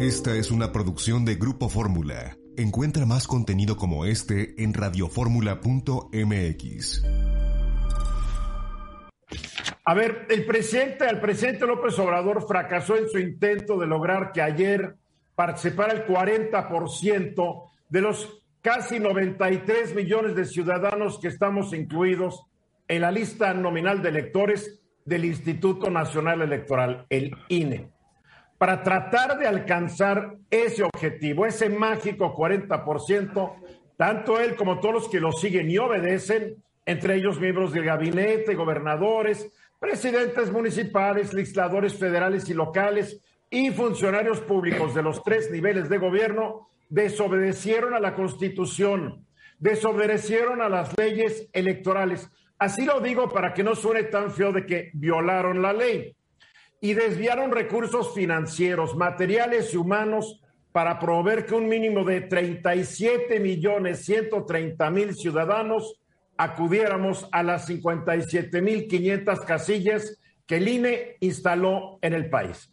Esta es una producción de Grupo Fórmula. Encuentra más contenido como este en radioformula.mx. A ver, el presidente, el presidente López Obrador fracasó en su intento de lograr que ayer participara el 40% de los casi 93 millones de ciudadanos que estamos incluidos en la lista nominal de electores del Instituto Nacional Electoral, el INE para tratar de alcanzar ese objetivo, ese mágico 40%, tanto él como todos los que lo siguen y obedecen, entre ellos miembros del gabinete, gobernadores, presidentes municipales, legisladores federales y locales y funcionarios públicos de los tres niveles de gobierno, desobedecieron a la Constitución, desobedecieron a las leyes electorales. Así lo digo para que no suene tan feo de que violaron la ley y desviaron recursos financieros, materiales y humanos para proveer que un mínimo de 37 millones 130 mil ciudadanos acudiéramos a las 57 mil 500 casillas que el INE instaló en el país.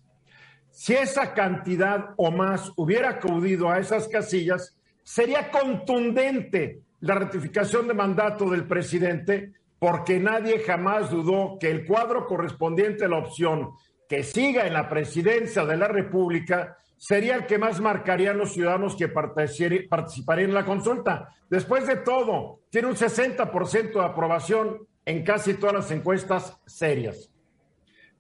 Si esa cantidad o más hubiera acudido a esas casillas, sería contundente la ratificación de mandato del presidente porque nadie jamás dudó que el cuadro correspondiente a la opción que siga en la presidencia de la República sería el que más marcarían los ciudadanos que participarían en la consulta. Después de todo, tiene un 60% de aprobación en casi todas las encuestas serias.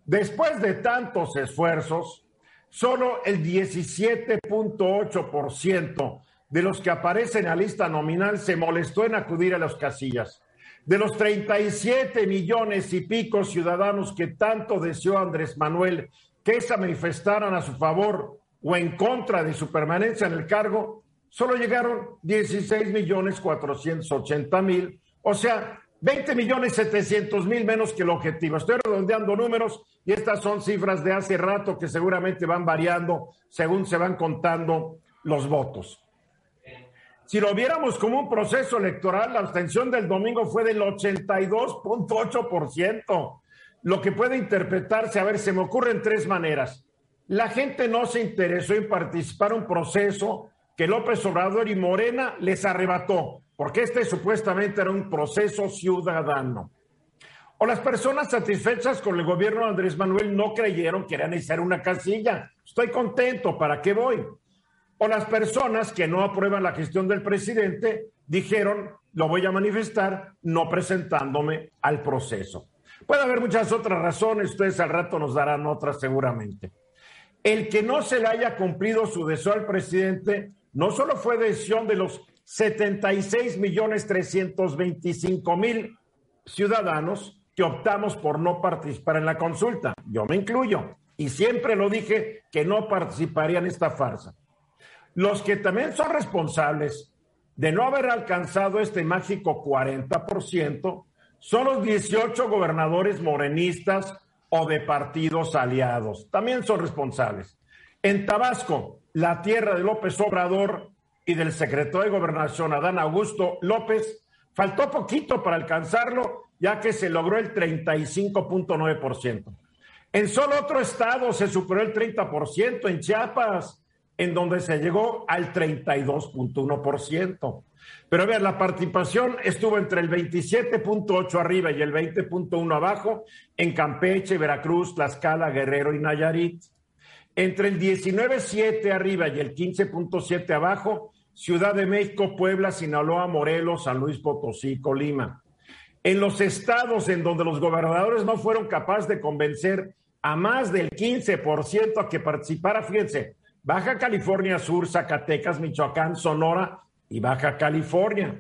Después de tantos esfuerzos, solo el 17.8% de los que aparecen en la lista nominal se molestó en acudir a las casillas. De los 37 millones y pico ciudadanos que tanto deseó Andrés Manuel que se manifestaran a su favor o en contra de su permanencia en el cargo, solo llegaron 16 millones 480 mil, o sea, 20 millones 700 mil menos que el objetivo. Estoy redondeando números y estas son cifras de hace rato que seguramente van variando según se van contando los votos. Si lo viéramos como un proceso electoral, la abstención del domingo fue del 82.8%, lo que puede interpretarse, a ver, se me ocurre en tres maneras. La gente no se interesó en participar en un proceso que López Obrador y Morena les arrebató, porque este supuestamente era un proceso ciudadano. O las personas satisfechas con el gobierno de Andrés Manuel no creyeron que era necesaria una casilla. Estoy contento, ¿para qué voy? O las personas que no aprueban la gestión del presidente dijeron, lo voy a manifestar no presentándome al proceso. Puede haber muchas otras razones, ustedes al rato nos darán otras seguramente. El que no se le haya cumplido su deseo al presidente no solo fue decisión de los 76 millones 325 mil ciudadanos que optamos por no participar en la consulta. Yo me incluyo y siempre lo dije que no participaría en esta farsa. Los que también son responsables de no haber alcanzado este mágico 40% son los 18 gobernadores morenistas o de partidos aliados. También son responsables. En Tabasco, la tierra de López Obrador y del secretario de Gobernación, Adán Augusto López, faltó poquito para alcanzarlo, ya que se logró el 35.9%. En solo otro estado se superó el 30%, en Chiapas en donde se llegó al 32.1%. Pero a ver, la participación estuvo entre el 27.8 arriba y el 20.1 abajo en Campeche, Veracruz, Tlaxcala, Guerrero y Nayarit. Entre el 19.7 arriba y el 15.7 abajo, Ciudad de México, Puebla, Sinaloa, Morelos, San Luis Potosí, Colima. En los estados en donde los gobernadores no fueron capaces de convencer a más del 15% a que participara, fíjense, Baja California Sur, Zacatecas, Michoacán, Sonora y Baja California.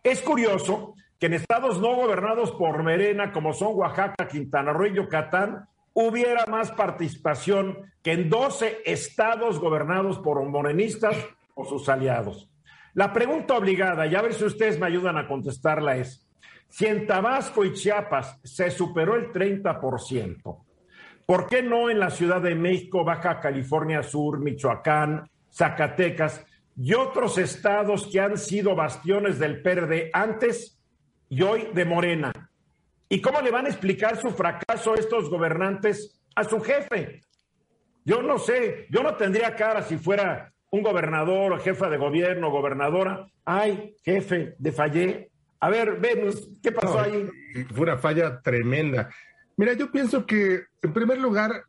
Es curioso que en estados no gobernados por Merena, como son Oaxaca, Quintana Roo y Yucatán, hubiera más participación que en 12 estados gobernados por morenistas o sus aliados. La pregunta obligada, y a ver si ustedes me ayudan a contestarla, es, si en Tabasco y Chiapas se superó el 30%, ¿Por qué no en la Ciudad de México, Baja California Sur, Michoacán, Zacatecas y otros estados que han sido bastiones del PRD antes y hoy de Morena? ¿Y cómo le van a explicar su fracaso estos gobernantes a su jefe? Yo no sé, yo no tendría cara si fuera un gobernador o jefa de gobierno, gobernadora. Ay, jefe, de fallé. A ver, Venus, ¿qué pasó ahí? Fue una falla tremenda. Mira, yo pienso que, en primer lugar,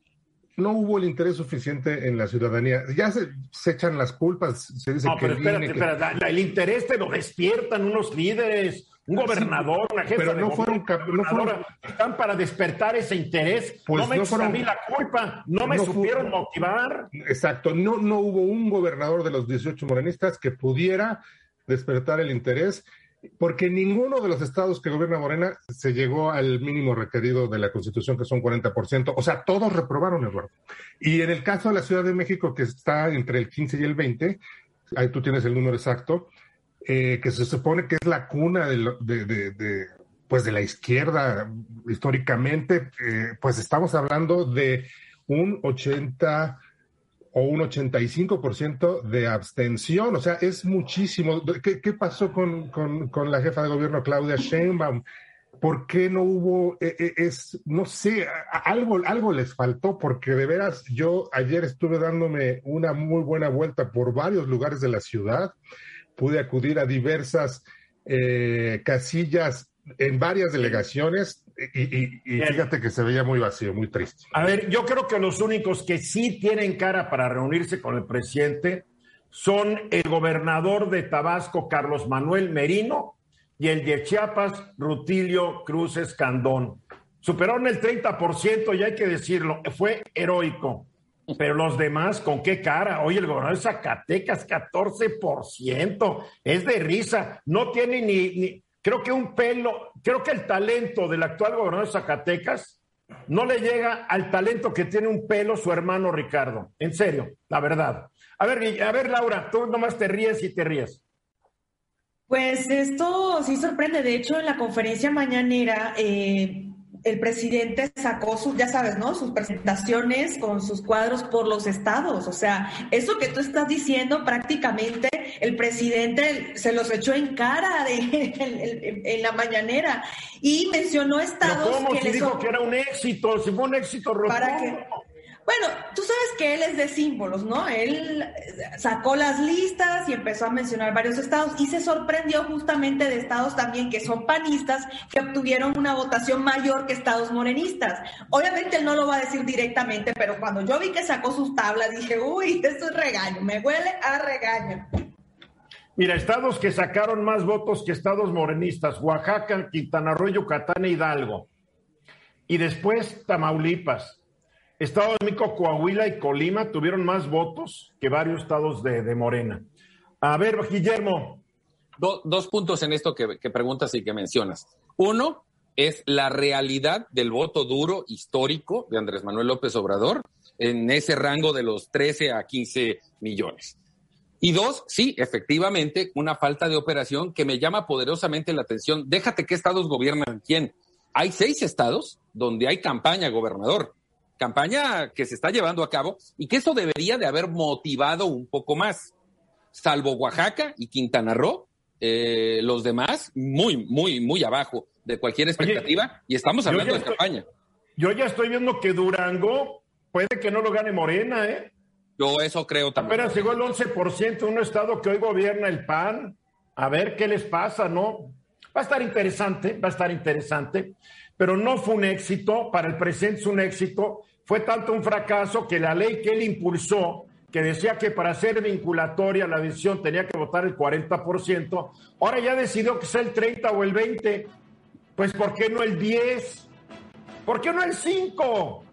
no hubo el interés suficiente en la ciudadanía. Ya se, echan las culpas, se dice no, pero espérate, espérate, el interés te lo despiertan unos líderes, un gobernador, una jefa pero no fueron, no fueron, están para despertar ese interés. Pues no me no a mí la culpa, no me supieron motivar. Exacto, no, no hubo un gobernador de los 18 morenistas que pudiera despertar el interés porque ninguno de los estados que gobierna Morena se llegó al mínimo requerido de la Constitución, que son 40%. O sea, todos reprobaron, Eduardo. Y en el caso de la Ciudad de México, que está entre el 15 y el 20, ahí tú tienes el número exacto, eh, que se supone que es la cuna de, pues de la izquierda históricamente, eh, pues estamos hablando de un 80 o un 85% de abstención. O sea, es muchísimo. ¿Qué, pasó con, con, la jefa de gobierno Claudia Sheinbaum? ¿Por qué no hubo, e, e, es, no sé, algo, algo les faltó? Porque de veras, yo ayer estuve dándome una muy buena vuelta por varios lugares de la ciudad. Pude acudir a diversas eh, casillas en varias delegaciones y, fíjate que se veía muy vacío, muy triste. A ver, yo creo que los únicos que sí tienen cara para reunirse con el presidente son el gobernador de Tabasco, Carlos Manuel Merino, y el de Chiapas, Rutilio Cruz Escandón. Superaron el 30% y hay que decirlo, fue heroico. Pero los demás, ¿con qué cara? Oye, el gobernador de Zacatecas, 14%. Es de risa. No tiene ni Creo que un pelo, creo que el talento del actual gobernador de Zacatecas no le llega al talento que tiene un pelo su hermano Ricardo. En serio, la verdad. A ver, a ver, Laura, tú nomás te ríes y te ríes. Pues esto sí sorprende. De hecho, en la conferencia mañanera, eh, el presidente sacó sus, ya sabes, ¿no? Sus presentaciones con sus cuadros por los estados. O sea, eso que tú estás diciendo, prácticamente el presidente se los echó en cara de, en, la mañanera y mencionó estados. ¿Cómo? que dijo que era un éxito, si fue un éxito rotundo. Para que, bueno, tú sabes que él es de símbolos, ¿no? Él sacó las listas y empezó a mencionar varios estados y se sorprendió justamente de estados también que son panistas que obtuvieron una votación mayor que estados morenistas. Obviamente él no lo va a decir directamente, pero cuando yo vi que sacó sus tablas dije, uy, esto es regaño, me huele a regaño. Mira, estados que sacaron más votos que estados morenistas, Oaxaca, Quintana Roo, Yucatán e Hidalgo. Y después Tamaulipas. Estado de México, Coahuila y Colima tuvieron más votos que varios estados de, Morena. A ver, Guillermo. dos puntos en esto que, que preguntas y que mencionas. Uno es la realidad del voto duro histórico de Andrés Manuel López Obrador en ese rango de los 13 a 15 millones. Y dos, sí, efectivamente, una falta de operación que me llama poderosamente la atención. Déjate qué estados gobiernan quién. Hay seis estados donde hay campaña gobernador campaña que se está llevando a cabo y que eso debería de haber motivado un poco más. Salvo Oaxaca y Quintana Roo, eh, los demás muy, muy, muy abajo de cualquier expectativa y estamos hablando de campaña. Yo ya estoy viendo que Durango puede que no lo gane Morena, ¿eh? Yo eso creo también. Apenas llegó el 11% un estado que hoy gobierna el PAN. A ver qué les pasa, ¿no? Va a estar interesante, va a estar interesante, pero no fue un éxito, para el presidente es un éxito fue tanto un fracaso que la ley que él impulsó, que decía que para ser vinculatoria la decisión tenía que votar el 40%, ahora ya decidió que sea el 30 o el 20. Pues ¿por qué no el 10? ¿Por qué no el 5?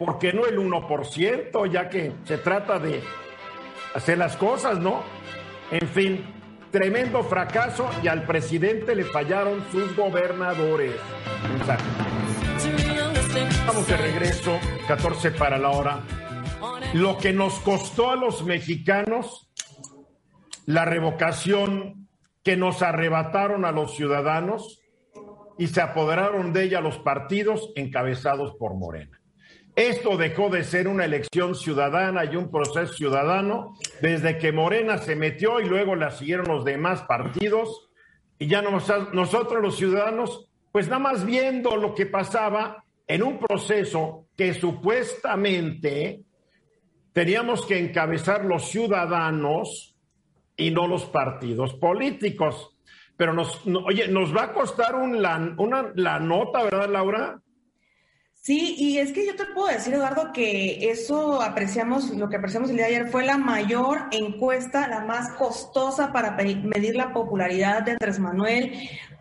¿Por qué no el 1%? Ya que se trata de hacer las cosas, ¿no? En fin, tremendo fracaso y al presidente le fallaron sus gobernadores. Estamos de regreso, 14 para la hora. Lo que nos costó a los mexicanos la revocación que nos arrebataron a los ciudadanos y se apoderaron de ella los partidos encabezados por Morena. Esto dejó de ser una elección ciudadana y un proceso ciudadano desde que Morena se metió y luego la siguieron los demás partidos y ya nosotros los ciudadanos, pues nada más viendo lo que pasaba, en un proceso que supuestamente teníamos que encabezar los ciudadanos y no los partidos políticos. Pero nos, oye, nos va a costar un una, la nota, ¿verdad, Laura? Sí, y es que yo te puedo decir, Eduardo, que eso apreciamos, lo que apreciamos el día de ayer fue la mayor encuesta, la más costosa para medir la popularidad de Andrés Manuel.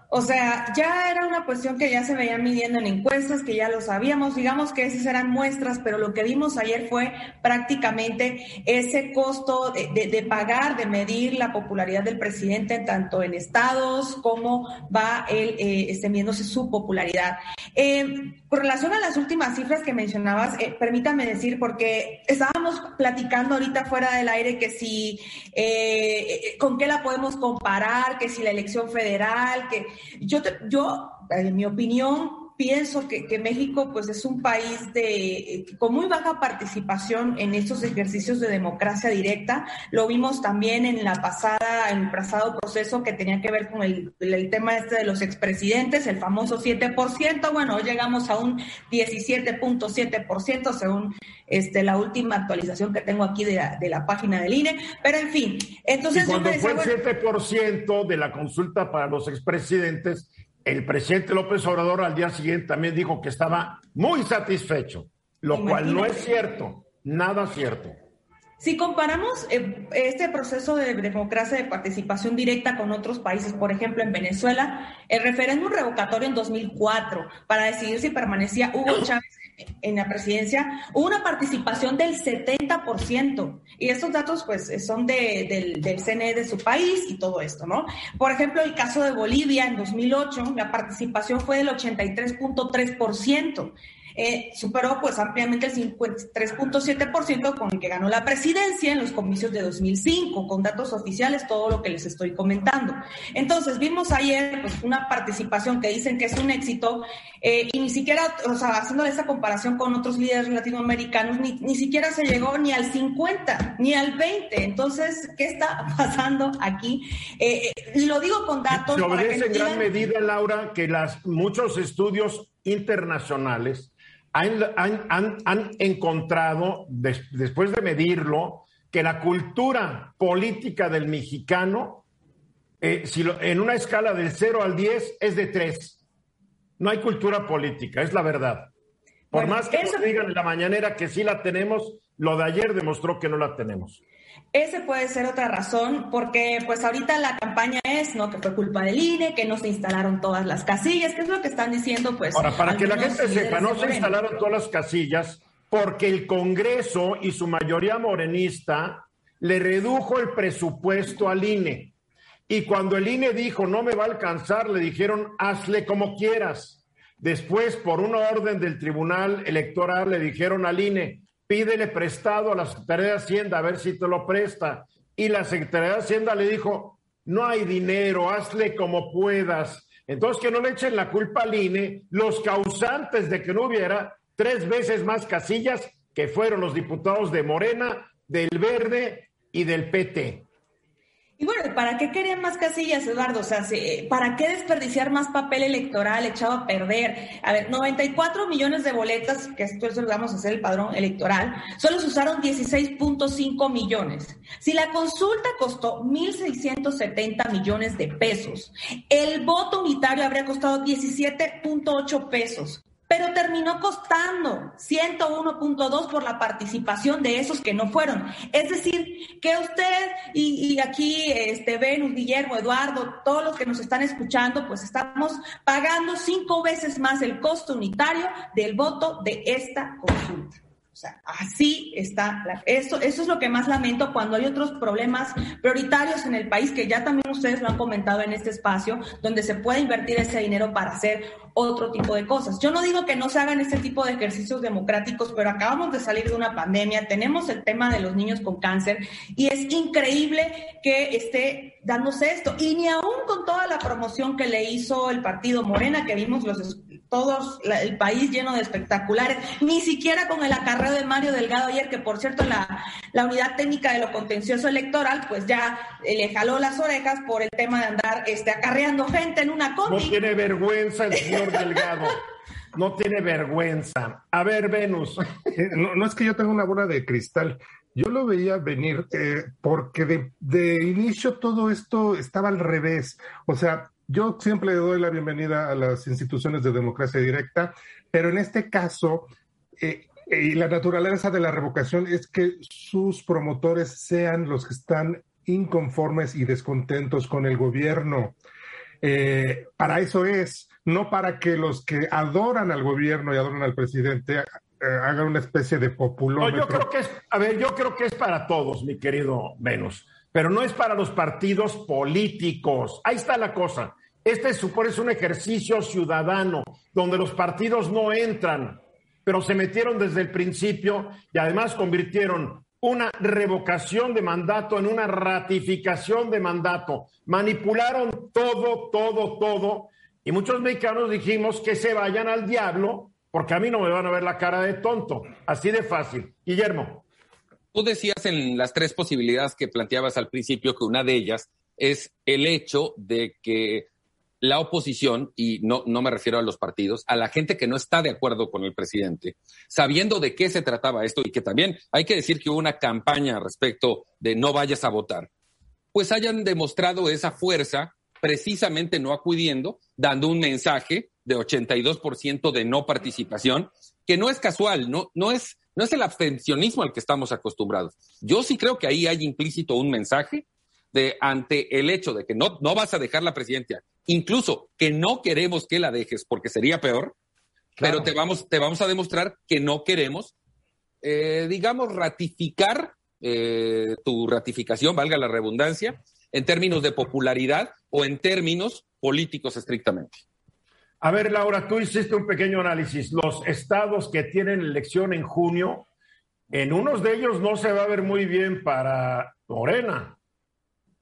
O sea, ya era una cuestión que ya se veía midiendo en encuestas, que ya lo sabíamos, digamos que esas eran muestras, pero lo que vimos ayer fue prácticamente ese costo de, pagar, de medir la popularidad del presidente, tanto en estados como va él eh, su popularidad. Eh, con relación a las últimas cifras que mencionabas, eh, permítame decir, porque estábamos platicando ahorita fuera del aire que si, eh, con qué la podemos comparar, que si la elección federal, que yo, yo en mi opinión, pienso que, México pues es un país de, con muy baja participación en estos ejercicios de democracia directa. Lo vimos también en la pasada, en el pasado proceso que tenía que ver con el, tema este de los expresidentes, el famoso 7%. Bueno, hoy llegamos a un 17.7% según este, la última actualización que tengo aquí de la, de la página del INE. Pero en fin, entonces... Y cuando fue el 7% de la consulta para los expresidentes, el presidente López Obrador al día siguiente también dijo que estaba muy satisfecho, lo cual no es cierto, nada cierto. Si comparamos eh, este proceso de democracia de participación directa con otros países, por ejemplo en Venezuela, el referéndum revocatorio en 2004 para decidir si permanecía Hugo Chávez en la presidencia, hubo una participación del 70%. Y estos datos, pues, son del, del CNE de su país y todo esto, ¿no? Por ejemplo, el caso de Bolivia en 2008, la participación fue del 83.3% eh, superó pues ampliamente el 53.7% con el que ganó la presidencia en los comicios de 2005, con datos oficiales, todo lo que les estoy comentando. Entonces, vimos ayer pues una participación que dicen que es un éxito eh, y ni siquiera, o sea, haciendo esa comparación con otros líderes latinoamericanos, ni, ni siquiera se llegó ni al 50, ni al 20. Entonces, ¿qué está pasando aquí? Eh, eh lo digo con datos. Se obedece en gran medida, Laura, que las, muchos estudios internacionales han, encontrado, después de medirlo, que la cultura política del mexicano, eh, si en una escala del 0 al 10, es de 3. No hay cultura política, es la verdad. Por más que nos digan en la mañanera que sí la tenemos, lo de ayer demostró que no la tenemos. Ese puede ser otra razón, porque pues ahorita la campaña es, ¿no? Que fue culpa del INE, que no se instalaron todas las casillas, que es lo que están diciendo, pues. Ahora, para que la gente sepa, no se instalaron todas las casillas porque el Congreso y su mayoría morenista le redujo el presupuesto al INE. Y cuando el INE dijo no me va a alcanzar, le dijeron hazle como quieras. Después, por una orden del Tribunal Electoral, le dijeron al INE, pídele prestado a la Secretaría de Hacienda a ver si te lo presta. Y la Secretaría de Hacienda le dijo, no hay dinero, hazle como puedas. Entonces que no le echen la culpa al INE los causantes de que no hubiera tres veces más casillas que fueron los diputados de Morena, del Verde y del PT. Y bueno, ¿para qué querían más casillas, Eduardo? O sea, ¿para qué desperdiciar más papel electoral echado a perder? A ver, 94 millones de boletas, que esto es lo que vamos a hacer el padrón electoral, solo se usaron 16.5 millones. Si la consulta costó 1.670 millones de pesos, el voto unitario habría costado 17.8 pesos pero terminó costando 101.2 por la participación de esos que no fueron. Es decir, que usted y, aquí este Venus, Guillermo, Eduardo, todos los que nos están escuchando, pues estamos pagando cinco veces más el costo unitario del voto de esta consulta. O sea, así está. eso, eso es lo que más lamento cuando hay otros problemas prioritarios en el país, que ya también ustedes lo han comentado en este espacio, donde se puede invertir ese dinero para hacer otro tipo de cosas. Yo no digo que no se hagan este tipo de ejercicios democráticos, pero acabamos de salir de una pandemia, tenemos el tema de los niños con cáncer y es increíble que esté dándose esto. Y ni aún con toda la promoción que le hizo el partido Morena, que vimos los todos el país lleno de espectaculares, ni siquiera con el acarreo de Mario Delgado ayer, que por cierto la, la unidad técnica de lo contencioso electoral, pues ya eh, le jaló las orejas por el tema de andar este, acarreando gente en una combi. No tiene vergüenza el señor Delgado. No tiene vergüenza. A ver, Venus. Eh, no, no es que yo tenga una bola de cristal. yo lo veía venir eh, porque de, de, inicio todo esto estaba al revés. O sea, yo siempre le doy la bienvenida a las instituciones de democracia directa, pero en este caso, eh, y la naturaleza de la revocación es que sus promotores sean los que están inconformes y descontentos con el gobierno. Eh, para eso es, no para que los que adoran al gobierno y adoran al presidente eh, hagan una especie de populómetro. yo creo que es, a ver, yo creo que es para todos, mi querido Venus, pero no es para los partidos políticos. Ahí está la cosa. Este supone un ejercicio ciudadano donde los partidos no entran, pero se metieron desde el principio y además convirtieron una revocación de mandato en una ratificación de mandato. Manipularon todo, todo, todo. Y muchos mexicanos dijimos que se vayan al diablo porque a mí no me van a ver la cara de tonto. Así de fácil. Guillermo. Tú decías en las tres posibilidades que planteabas al principio que una de ellas es el hecho de que la oposición, y no, no me refiero a los partidos, a la gente que no está de acuerdo con el presidente, sabiendo de qué se trataba esto y que también hay que decir que hubo una campaña respecto de no vayas a votar, pues hayan demostrado esa fuerza precisamente no acudiendo, dando un mensaje de 82% de no participación, que no es casual, no, no, es, no es el abstencionismo al que estamos acostumbrados. Yo sí creo que ahí hay implícito un mensaje de ante el hecho de que no, no vas a dejar la presidencia incluso que no queremos que la dejes porque sería peor, pero te vamos, te vamos a demostrar que no queremos, eh, digamos, ratificar eh, tu ratificación, valga la redundancia, en términos de popularidad o en términos políticos estrictamente. A ver, Laura, tú hiciste un pequeño análisis. Los estados que tienen elección en junio, en unos de ellos no se va a ver muy bien para Morena.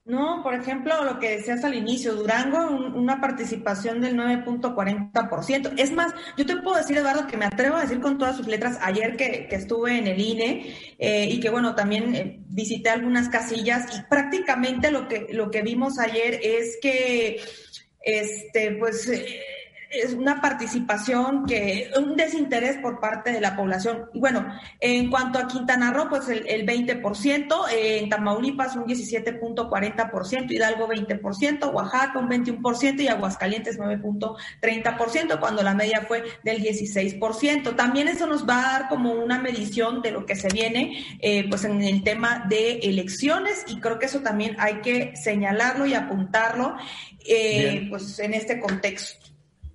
No, por ejemplo, lo que decías al inicio, Durango, una participación del 9.40%. Es más, yo te puedo decir, Eduardo, que me atrevo a decir con todas sus letras, ayer que, estuve en el INE eh, y que, bueno, también eh, visité algunas casillas y prácticamente lo que, lo que vimos ayer es que, este, pues... Eh, es una participación que, un desinterés por parte de la población. Bueno, en cuanto a Quintana Roo, pues el, el 20%, en Tamaulipas un 17.40%, Hidalgo 20%, Oaxaca un 21% y Aguascalientes 9.30%, cuando la media fue del 16%. También eso nos va a dar como una medición de lo que se viene, eh, pues en el tema de elecciones y creo que eso también hay que señalarlo y apuntarlo, eh, pues en este contexto.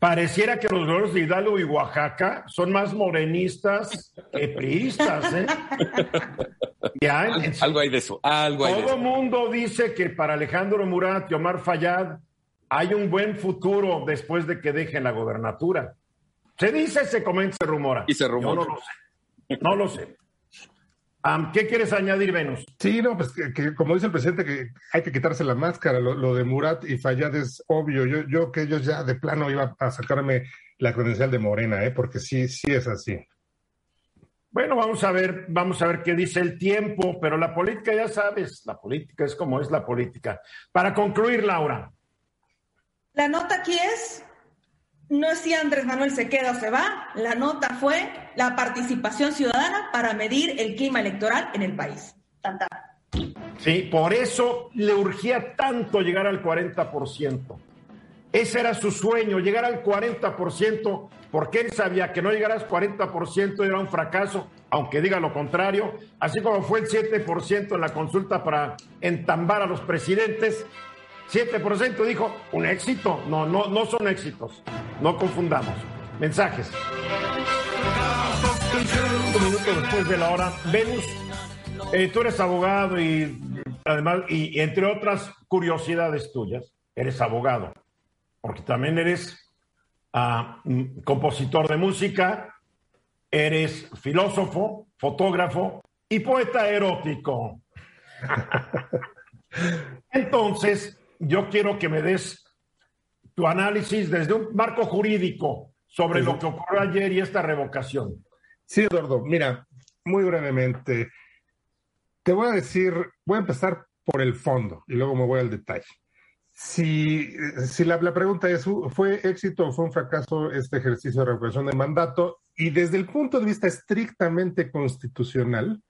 Pareciera que los gobiernos de Hidalgo y Oaxaca son más morenistas que priistas, ¿eh? algo hay de eso, algo hay Todo el mundo dice que para Alejandro Murat y Omar Fayad hay un buen futuro después de que dejen la gobernatura. Se dice, se comenta, se rumora. Y se rumora. Yo no lo sé. No lo sé. ¿Qué quieres añadir, Venus? Sí, no, pues que, como dice el presidente, que hay que quitarse la máscara. Lo, de Murat y Fayad es obvio. Yo, yo que ellos ya de plano iba a sacarme la credencial de Morena, ¿eh? porque sí, sí es así. Bueno, vamos a ver, vamos a ver qué dice el tiempo, pero la política, ya sabes, la política es como es la política. Para concluir, Laura. La nota aquí es no es si Andrés Manuel se queda o se va, la nota fue la participación ciudadana para medir el clima electoral en el país. Sí, por eso le urgía tanto llegar al 40%. Ese era su sueño, llegar al 40%, porque él sabía que no llegar al 40% era un fracaso, aunque diga lo contrario, así como fue el 7% en la consulta para entambar a los presidentes, 7% dijo un éxito. No, no, no son éxitos. No confundamos. Mensajes. Un minuto después de la hora. Venus, eh, tú eres abogado y además, y, entre otras curiosidades tuyas, eres abogado, porque también eres ah, mm, compositor de música, eres filósofo, fotógrafo y poeta erótico. Entonces, yo quiero que me des tu análisis desde un marco jurídico sobre lo que ocurrió ayer y esta revocación. Sí, Eduardo, mira, muy brevemente, te voy a decir, voy a empezar por el fondo y luego me voy al detalle. Si, si la, la, pregunta es, ¿fue éxito o fue un fracaso este ejercicio de revocación de mandato? Y desde el punto de vista estrictamente constitucional,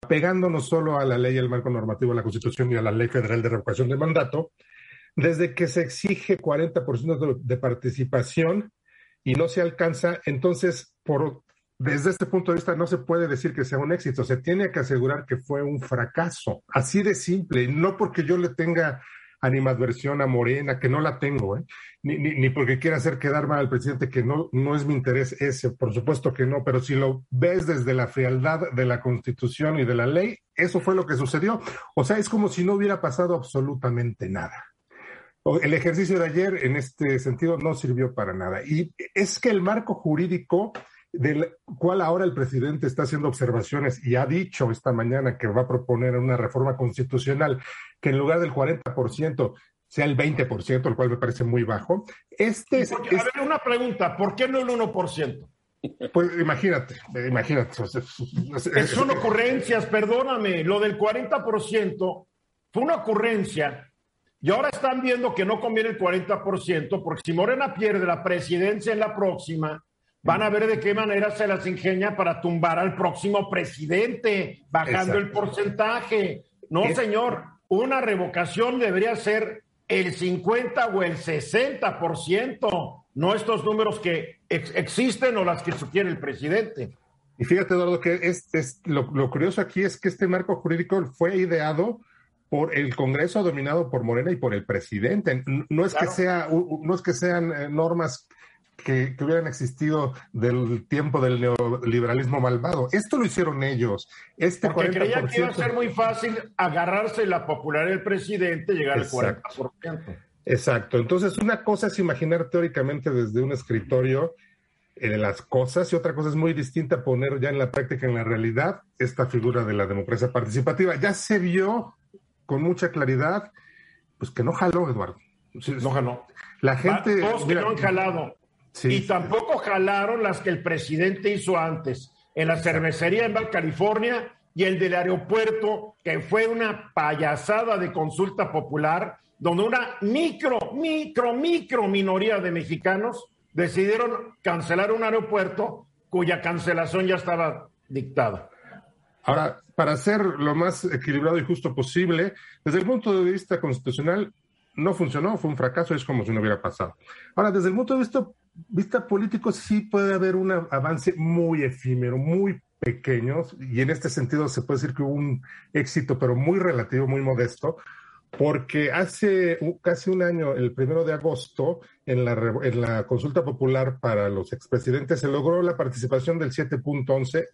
apegándonos solo a la ley, al marco normativo, a la Constitución y a la Ley Federal de Revocación de Mandato, desde que se exige 40% de, participación y no se alcanza, entonces, por, desde este punto de vista, no se puede decir que sea un éxito, se tiene que asegurar que fue un fracaso, así de simple, no porque yo le tenga animadversión a Morena, que no la tengo, ¿eh? ni, ni, ni, porque quiera hacer quedar mal al presidente, que no, no es mi interés ese, por supuesto que no, pero si lo ves desde la frialdad de la Constitución y de la ley, eso fue lo que sucedió. O sea, es como si no hubiera pasado absolutamente nada. El ejercicio de ayer en este sentido no sirvió para nada. Y es que el marco jurídico del cual ahora el presidente está haciendo observaciones y ha dicho esta mañana que va a proponer una reforma constitucional que en lugar del 40% sea el 20%, el cual me parece muy bajo. Este es, a ver, una pregunta, ¿por qué no el 1%? Pues imagínate, imagínate. Son ocurrencias, perdóname, lo del 40% fue una ocurrencia y ahora están viendo que no conviene el 40%, porque si Morena pierde la presidencia en la próxima, van a ver de qué manera se las ingenia para tumbar al próximo presidente, bajando Exacto. el porcentaje. No, señor, una revocación debería ser el 50 o el 60%, no estos números que ex existen o las que sugiere el presidente. Y fíjate, Eduardo, que es, es lo, lo, curioso aquí es que este marco jurídico fue ideado por el Congreso dominado por Morena y por el presidente. No es claro. que sea, no es que sean eh, normas que, que, hubieran existido del tiempo del neoliberalismo malvado. Esto lo hicieron ellos. Este Porque 40%... creían que iba a ser muy fácil agarrarse la popularidad del presidente y llegar Exacto. al 40%. Exacto. Entonces, una cosa es imaginar teóricamente desde un escritorio eh, las cosas y otra cosa es muy distinta poner ya en la práctica, en la realidad, esta figura de la democracia participativa. Ya se vio con mucha claridad, pues que no jaló, Eduardo. No jaló. La gente. Todos que no han jalado. Sí. Y tampoco jalaron las que el presidente hizo antes, en la cervecería en Val California y el del aeropuerto, que fue una payasada de consulta popular, donde una micro, micro, micro minoría de mexicanos decidieron cancelar un aeropuerto cuya cancelación ya estaba dictada. Ahora, para ser lo más equilibrado y justo posible, desde el punto de vista constitucional, no funcionó, fue un fracaso, es como si no hubiera pasado. Ahora, desde el punto de vista, vista político, sí puede haber un avance muy efímero, muy pequeño, y en este sentido se puede decir que hubo un éxito, pero muy relativo, muy modesto, porque hace casi un año, el primero de agosto, en la, en la consulta popular para los expresidentes, se logró la participación del 7.11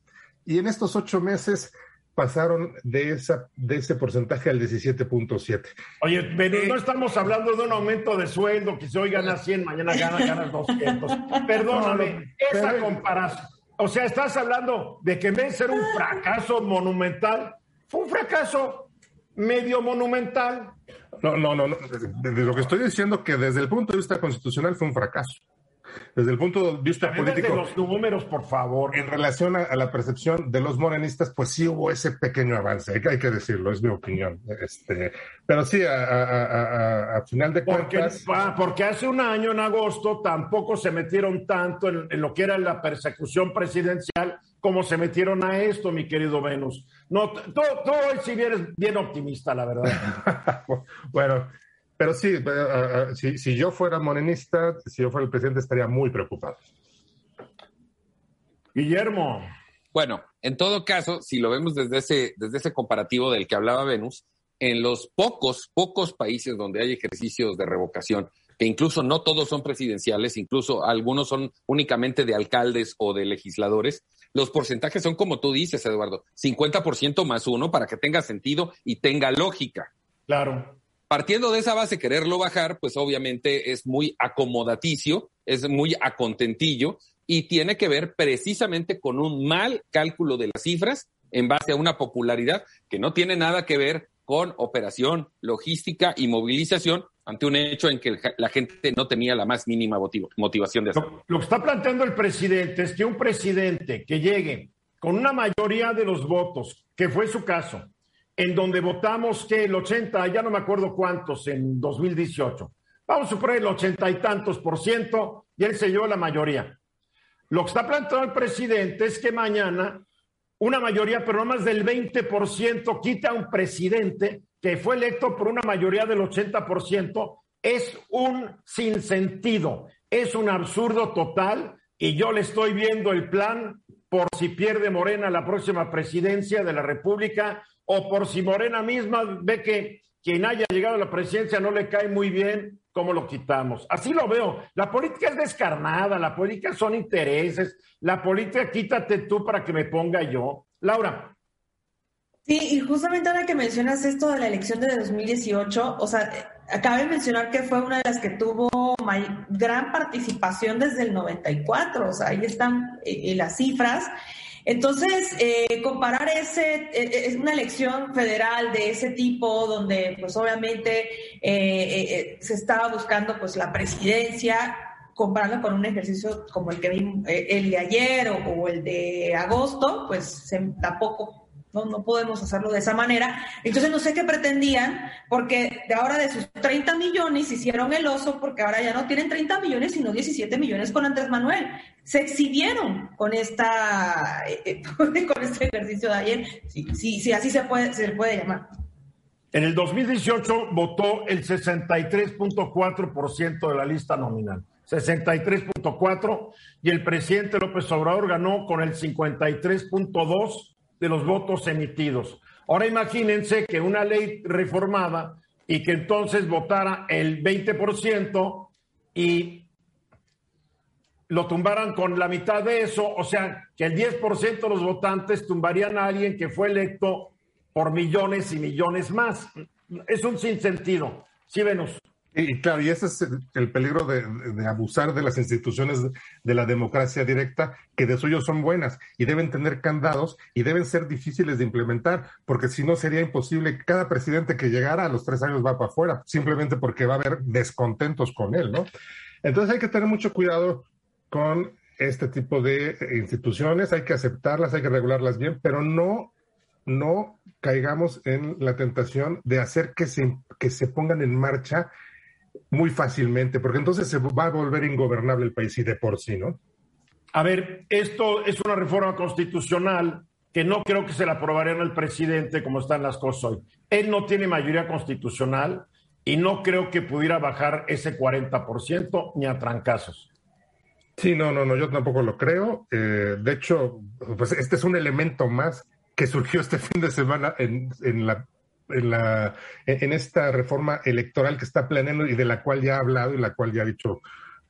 y en estos ocho meses pasaron de, esa, de ese porcentaje al 17.7. Oye, pero no estamos hablando de un aumento de sueldo, que si hoy gana 100, mañana gana, ganas 200. Perdóname, no, no, esa pero... comparación. O sea, estás hablando de que en vez de ser un fracaso monumental, fue un fracaso medio monumental. No, no, no, no. De, de lo que estoy diciendo que desde el punto de vista constitucional fue un fracaso desde el punto de vista político. De los números, por favor. En relación a, a, la percepción de los morenistas, pues sí hubo ese pequeño avance, hay que, hay que decirlo, es mi opinión. Este, pero sí, a, a, a final de cuentas. Porque, ah, porque, hace un año, en agosto, tampoco se metieron tanto en, en, lo que era la persecución presidencial como se metieron a esto, mi querido Venus. No, tú, tú hoy sí vienes bien optimista, la verdad. bueno. Pero sí, uh, uh, si, si, yo fuera morenista, si yo fuera el presidente, estaría muy preocupado. Guillermo. Bueno, en todo caso, si lo vemos desde ese, desde ese comparativo del que hablaba Venus, en los pocos, pocos países donde hay ejercicios de revocación, que incluso no todos son presidenciales, incluso algunos son únicamente de alcaldes o de legisladores, los porcentajes son como tú dices, Eduardo, 50% más uno para que tenga sentido y tenga lógica. Claro. Partiendo de esa base, quererlo bajar, pues obviamente es muy acomodaticio, es muy acontentillo y tiene que ver precisamente con un mal cálculo de las cifras en base a una popularidad que no tiene nada que ver con operación, logística y movilización ante un hecho en que la gente no tenía la más mínima motiv motivación de hacerlo. Lo, lo que está planteando el presidente es que un presidente que llegue con una mayoría de los votos, que fue su caso, en donde votamos que el 80, ya no me acuerdo cuántos en 2018. Vamos a suponer el ochenta y tantos por ciento y él se llevó la mayoría. Lo que está planteando el presidente es que mañana una mayoría, pero no más del 20%, quita a un presidente que fue electo por una mayoría del 80%, es un sinsentido, es un absurdo total y yo le estoy viendo el plan por si pierde Morena la próxima presidencia de la República o por si Morena misma ve que quien haya llegado a la presidencia no le cae muy bien, ¿cómo lo quitamos? Así lo veo. La política es descarnada, la política son intereses, la política quítate tú para que me ponga yo. Laura. Sí, y justamente ahora que mencionas esto de la elección de 2018, o sea, acabe de mencionar que fue una de las que tuvo gran participación desde el 94, o sea, ahí están eh, las cifras. Entonces, eh, comparar ese, eh, eh, es una elección federal de ese tipo, donde pues obviamente se estaba buscando pues la presidencia, comparando con un ejercicio como el que vimos el de ayer o, el de agosto, pues tampoco no, no podemos hacerlo de esa manera. Entonces no sé qué pretendían, porque de ahora de sus 30 millones hicieron el oso, porque ahora ya no tienen 30 millones, sino 17 millones con Andrés Manuel. Se exhibieron con esta eh, eh, con este ejercicio de ayer, sí, sí, sí así se puede, se puede llamar. En el 2018 votó el 63.4% de la lista nominal. 63.4 y el presidente López Obrador ganó con el 53.2 de los votos emitidos. Ahora imagínense que una ley reformada y que entonces votara el 20% y lo tumbaran con la mitad de eso, o sea, que el 10% de los votantes tumbarían a alguien que fue electo por millones y millones más. Es un sinsentido. Sí, Venus. Y claro, y ese es el, peligro de, abusar de las instituciones de la democracia directa, que de suyo son buenas y deben tener candados y deben ser difíciles de implementar, porque si no sería imposible. Cada presidente que llegara a los tres años va para afuera, simplemente porque va a haber descontentos con él, ¿no? Entonces hay que tener mucho cuidado con este tipo de instituciones, hay que aceptarlas, hay que regularlas bien, pero no, no caigamos en la tentación de hacer que se, que se pongan en marcha muy fácilmente, porque entonces se va a volver ingobernable el país y de por sí, ¿no? A ver, esto es una reforma constitucional que no creo que se la aprobarían al presidente como están las cosas hoy. Él no tiene mayoría constitucional y no creo que pudiera bajar ese 40% ni a trancazos. Sí, no, no, no, yo tampoco lo creo. Eh, de hecho, pues este es un elemento más que surgió este fin de semana en, en la la, en esta reforma electoral que está planeando y de la cual ya ha hablado y la cual ya ha dicho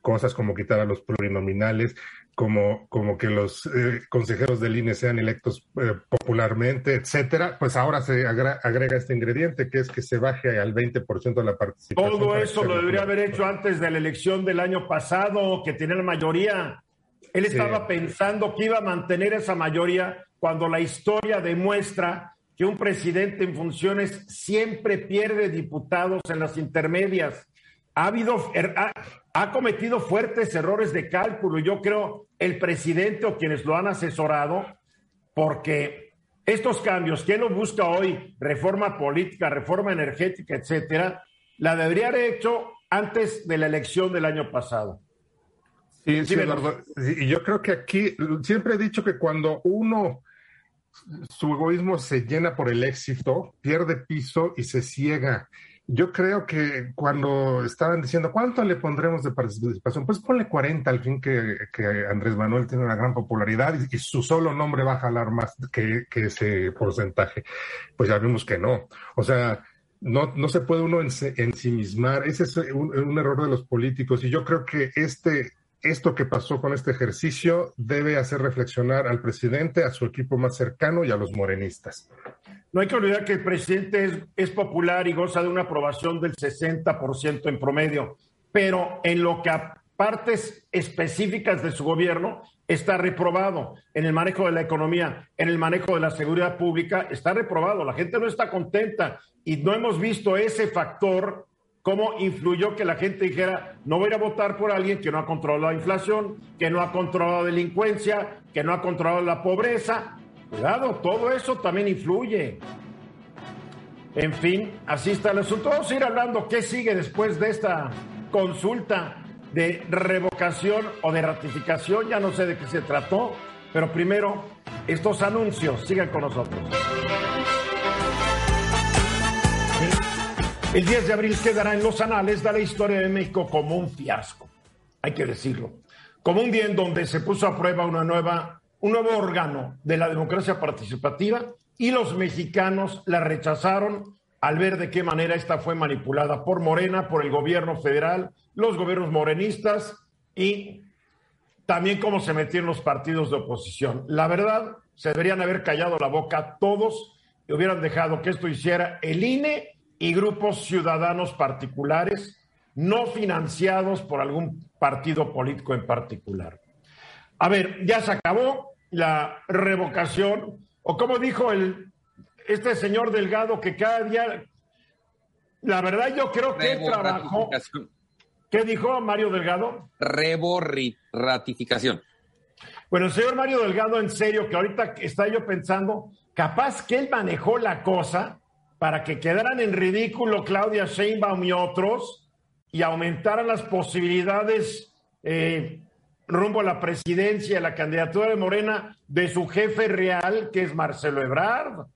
cosas como quitar a los plurinominales, como, como que los eh, consejeros del INE sean electos eh, popularmente, etcétera, pues ahora se agrega, este ingrediente que es que se baje al 20% de la participación. Todo eso lo debería haber hecho antes de la elección del año pasado, que tenía la mayoría. Él estaba pensando que iba a mantener esa mayoría cuando la historia demuestra que un presidente en funciones siempre pierde diputados en las intermedias. Ha, habido, er, ha, cometido fuertes errores de cálculo. Yo creo el presidente o quienes lo han asesorado, porque estos cambios que él lo busca hoy, reforma política, reforma energética, etcétera, la debería haber hecho antes de la elección del año pasado. Sí, sí, Y yo creo que aquí siempre he dicho que cuando uno su egoísmo se llena por el éxito, pierde piso y se ciega. Yo creo que cuando estaban diciendo cuánto le pondremos de participación, pues ponle 40 al fin que, Andrés Manuel tiene una gran popularidad y, su solo nombre va a jalar más que, ese porcentaje. Pues ya vimos que no. O sea, no, no se puede uno ensimismar. Ese es un error de los políticos y yo creo que este esto que pasó con este ejercicio debe hacer reflexionar al presidente, a su equipo más cercano y a los morenistas. No hay que olvidar que el presidente es, popular y goza de una aprobación del 60% en promedio, pero en lo que a partes específicas de su gobierno está reprobado. En el manejo de la economía, en el manejo de la seguridad pública, está reprobado. La gente no está contenta y no hemos visto ese factor cómo influyó que la gente dijera, no voy a ir a votar por alguien que no ha controlado la inflación, que no ha controlado la delincuencia, que no ha controlado la pobreza. Cuidado, todo eso también influye. En fin, así está el asunto. Vamos a ir hablando qué sigue después de esta consulta de revocación o de ratificación, ya no sé de qué se trató, pero primero estos anuncios. Sigan con nosotros. El 10 de abril quedará en los anales de la historia de México como un fiasco, hay que decirlo, como un día en donde se puso a prueba un nuevo órgano de la democracia participativa y los mexicanos la rechazaron al ver de qué manera esta fue manipulada por Morena, por el gobierno federal, los gobiernos morenistas y también cómo se metieron los partidos de oposición. La verdad, se deberían haber callado la boca todos y hubieran dejado que esto hiciera el INE y grupos ciudadanos particulares no financiados por algún partido político en particular. A ver, ya se acabó la revocación, o como dijo el, este señor Delgado, que cada día, la verdad yo creo que él trabajó. ¿Qué dijo Mario Delgado? Rebo ratificación. Bueno, el señor Mario Delgado, en serio, que ahorita está yo pensando, capaz que él manejó la cosa para que quedaran en ridículo Claudia Sheinbaum y otros y aumentaran las posibilidades eh, rumbo a la presidencia, a la candidatura de Morena de su jefe real, que es Marcelo Ebrard.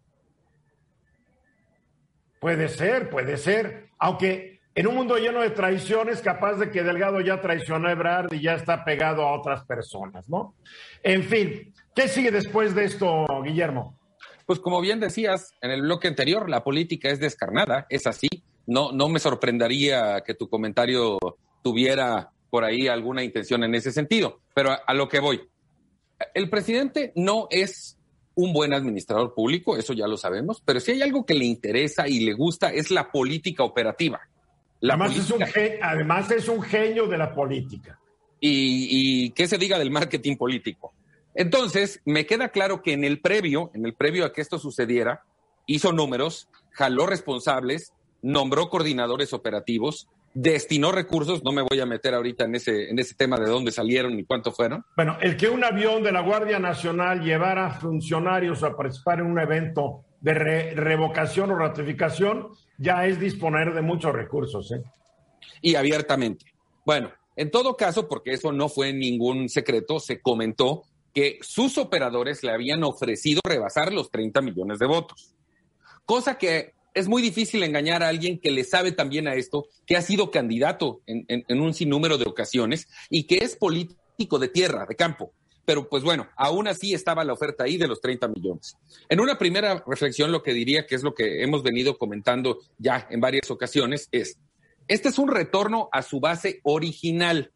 Puede ser, puede ser, aunque en un mundo lleno de traiciones, capaz de que Delgado ya traicionó a Ebrard y ya está pegado a otras personas, ¿no? En fin, ¿qué sigue después de esto, Guillermo? Pues como bien decías en el bloque anterior, la política es descarnada, es así. No, no me sorprendería que tu comentario tuviera por ahí alguna intención en ese sentido, pero a, lo que voy. El presidente no es un buen administrador público, eso ya lo sabemos, pero si hay algo que le interesa y le gusta es la política operativa. además, Es un además es un genio de la política. Y, y qué se diga del marketing político. Entonces, me queda claro que en el previo, en el previo a que esto sucediera, hizo números, jaló responsables, nombró coordinadores operativos, destinó recursos, no me voy a meter ahorita en ese, en ese tema de dónde salieron y cuánto fueron. Bueno, el que un avión de la Guardia Nacional llevara funcionarios a participar en un evento de revocación o ratificación ya es disponer de muchos recursos. ¿eh? Y abiertamente. Bueno, en todo caso, porque eso no fue ningún secreto, se comentó que sus operadores le habían ofrecido rebasar los 30 millones de votos. Cosa que es muy difícil engañar a alguien que le sabe también a esto, que ha sido candidato en, un sinnúmero de ocasiones y que es político de tierra, de campo. Pero pues bueno, aún así estaba la oferta ahí de los 30 millones. En una primera reflexión, lo que diría que es lo que hemos venido comentando ya en varias ocasiones es, este es un retorno a su base original,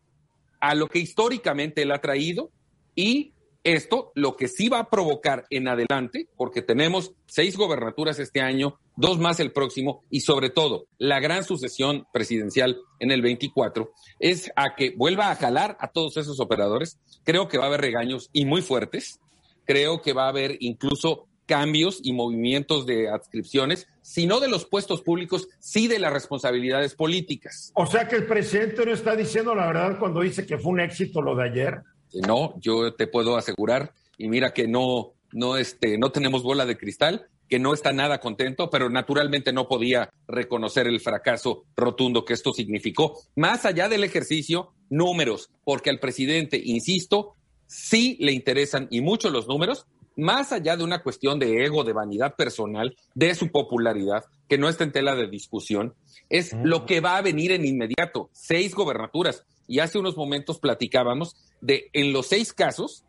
a lo que históricamente él ha traído y esto lo que sí va a provocar en adelante, porque tenemos seis gobernaturas este año, dos más el próximo, y sobre todo la gran sucesión presidencial en el 24, es a que vuelva a jalar a todos esos operadores. Creo que va a haber regaños y muy fuertes. Creo que va a haber incluso cambios y movimientos de adscripciones, si no de los puestos públicos, sí de las responsabilidades políticas. O sea que el presidente no está diciendo la verdad cuando dice que fue un éxito lo de ayer. No, yo te puedo asegurar, y mira que no, no, este, no tenemos bola de cristal, que no está nada contento, pero naturalmente no podía reconocer el fracaso rotundo que esto significó. Más allá del ejercicio, números, porque al presidente, insisto, sí le interesan y mucho los números, más allá de una cuestión de ego, de vanidad personal, de su popularidad, que no está en tela de discusión, es lo que va a venir en inmediato. Seis gobernaturas. Y hace unos momentos platicábamos de en los seis casos,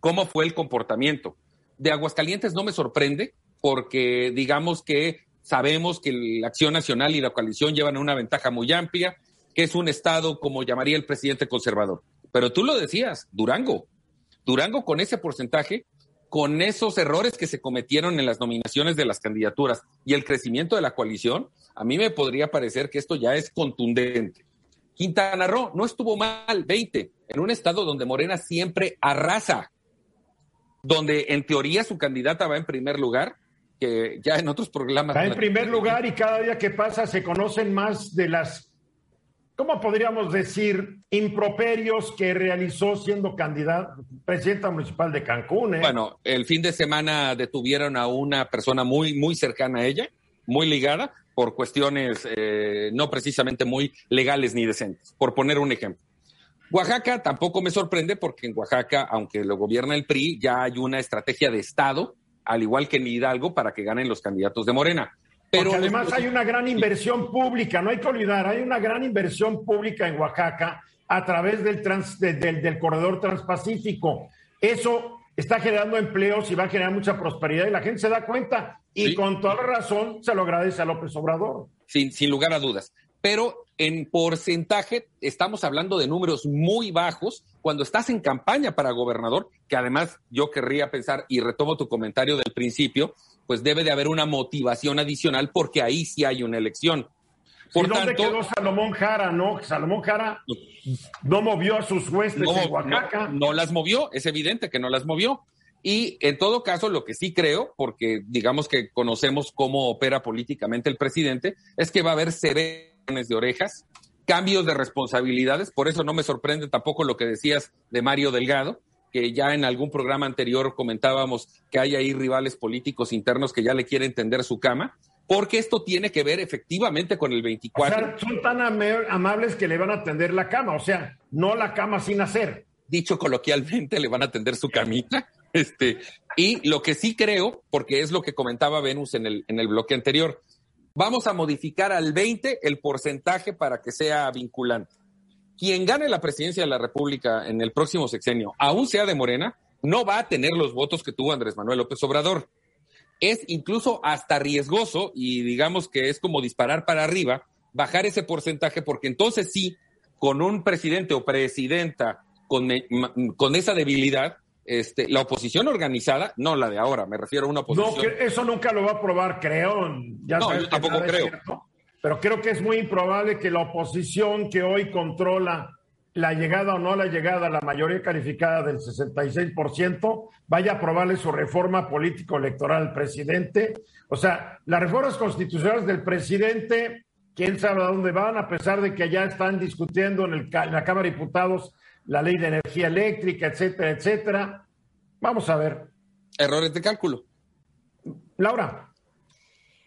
cómo fue el comportamiento. De Aguascalientes no me sorprende porque digamos que sabemos que la Acción Nacional y la coalición llevan una ventaja muy amplia, que es un estado como llamaría el presidente conservador. Pero tú lo decías, Durango. Durango con ese porcentaje, con esos errores que se cometieron en las nominaciones de las candidaturas y el crecimiento de la coalición, a mí me podría parecer que esto ya es contundente. Quintana Roo no estuvo mal, 20, en un estado donde Morena siempre arrasa, donde en teoría su candidata va en primer lugar, que ya en otros programas. Va en primer lugar y cada día que pasa se conocen más de las, ¿cómo podríamos decir? Improperios que realizó siendo candidata, presidenta municipal de Cancún. ¿eh? Bueno, el fin de semana detuvieron a una persona muy, muy cercana a ella, muy ligada, por cuestiones eh, no precisamente muy legales ni decentes, por poner un ejemplo. Oaxaca tampoco me sorprende porque en Oaxaca, aunque lo gobierna el PRI, ya hay una estrategia de Estado, al igual que en Hidalgo, para que ganen los candidatos de Morena. Pero porque además hay una gran inversión pública, no hay que olvidar, hay una gran inversión pública en Oaxaca a través del, trans, del, del corredor transpacífico. Eso está generando empleos y va a generar mucha prosperidad y la gente se da cuenta y con toda razón se lo agradece a López Obrador. Sin, sin lugar a dudas. Pero en porcentaje estamos hablando de números muy bajos cuando estás en campaña para gobernador, que además yo querría pensar, y retomo tu comentario del principio, pues debe de haber una motivación adicional porque ahí sí hay una elección. Por ¿Y dónde quedó Salomón Jara? No, Salomón Jara no movió a sus huestes en Oaxaca. No, las movió, es evidente que no las movió. Y en todo caso, lo que sí creo, porque digamos que conocemos cómo opera políticamente el presidente, es que va a haber serenes de orejas, cambios de responsabilidades. Por eso no me sorprende tampoco lo que decías de Mario Delgado, que ya en algún programa anterior comentábamos que hay ahí rivales políticos internos que ya le quieren tender su cama porque esto tiene que ver efectivamente con el 24. O sea, son tan amables que le van a tender la cama, o sea, no la cama sin hacer. Dicho coloquialmente, le van a tender su camita. Este, y lo que sí creo, porque es lo que comentaba Venus en el, en el bloque anterior, vamos a modificar al 20 el porcentaje para que sea vinculante. Quien gane la presidencia de la República en el próximo sexenio, aún sea de Morena, no va a tener los votos que tuvo Andrés Manuel López Obrador es incluso hasta riesgoso y digamos que es como disparar para arriba, bajar ese porcentaje, porque entonces sí, con un presidente o presidenta con, con esa debilidad, este, la oposición organizada, no la de ahora, me refiero a una oposición. No, eso nunca lo va a probar, creo. Ya no, yo tampoco creo. pero creo que es muy improbable que la oposición que hoy controla la llegada o no la llegada, la mayoría calificada del 66%, vaya a aprobarle su reforma político-electoral al presidente. O sea, las reformas constitucionales del presidente, quién sabe a dónde van, a pesar de que ya están discutiendo en, el, en la Cámara de Diputados la ley de energía eléctrica, etcétera, etcétera. Vamos a ver. Errores de cálculo. Laura.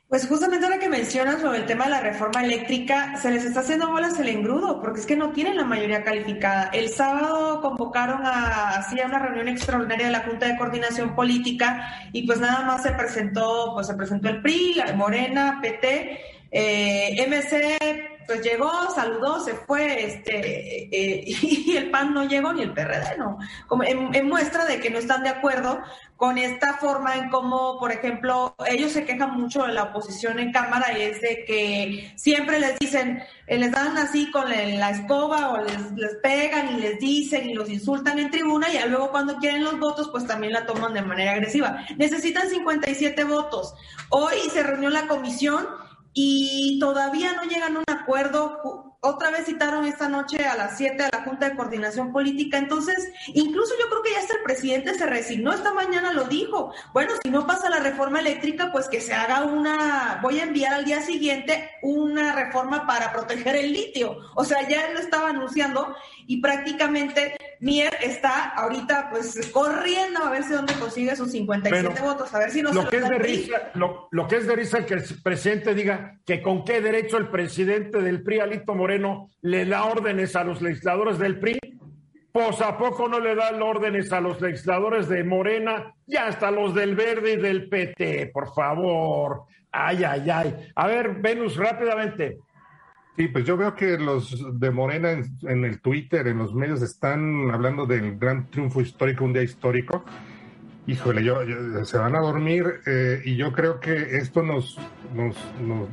Pues justamente ahora que mencionas sobre el tema de la reforma eléctrica, se les está haciendo bolas el engrudo, porque es que no tienen la mayoría calificada. El sábado convocaron a, así una reunión extraordinaria de la Junta de Coordinación Política y pues nada más se presentó, pues se presentó el PRI, la Morena, PT, eh, MC, pues llegó, saludó, se fue, este, eh, y el PAN no llegó ni el PRD, no. Como en, muestra de que no están de acuerdo con esta forma en cómo, por ejemplo, ellos se quejan mucho de la oposición en Cámara y es de que siempre les dicen, eh, les dan así con la escoba o les, les pegan y les dicen y los insultan en tribuna y luego cuando quieren los votos, pues también la toman de manera agresiva. Necesitan 57 votos. Hoy se reunió la comisión y todavía no llegan a un acuerdo. Otra vez citaron esta noche a las 7 a la Junta de Coordinación Política. Entonces, incluso yo creo que ya hasta el presidente se resignó. Esta mañana lo dijo. Bueno, si no pasa la reforma eléctrica, pues que se haga una, voy a enviar al día siguiente una reforma para proteger el litio. O sea, ya lo estaba anunciando y prácticamente Mier está ahorita pues corriendo a ver si dónde consigue sus 57 votos, a ver si no lo que es de risa, lo, que es de risa que el presidente diga que con qué derecho el presidente del PRI, Alito Moreno, le da órdenes a los legisladores del PRI. Pues a poco no le dan órdenes a los legisladores de Morena y hasta los del Verde y del PT, por favor. Ay, ay, ay. A ver, Venus, rápidamente. Sí, pues yo veo que los de Morena en, el Twitter, en los medios, están hablando del gran triunfo histórico, un día histórico. Híjole, yo, se van a dormir eh, y yo creo que esto nos, nos,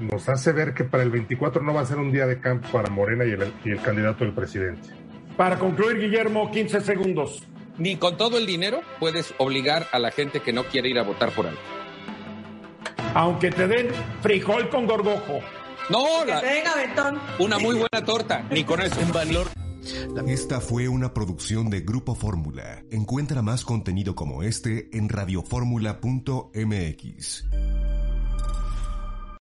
nos, hace ver que para el 24 no va a ser un día de campo para Morena y el, y el candidato del presidente. Para concluir, Guillermo, 15 segundos. Ni con todo el dinero puedes obligar a la gente que no quiere ir a votar por algo. Aunque te den frijol con gorgojo. No, la, una muy buena torta, ni con eso. En valor. Esta fue una producción de Grupo Fórmula. Encuentra más contenido como este en radioformula.mx.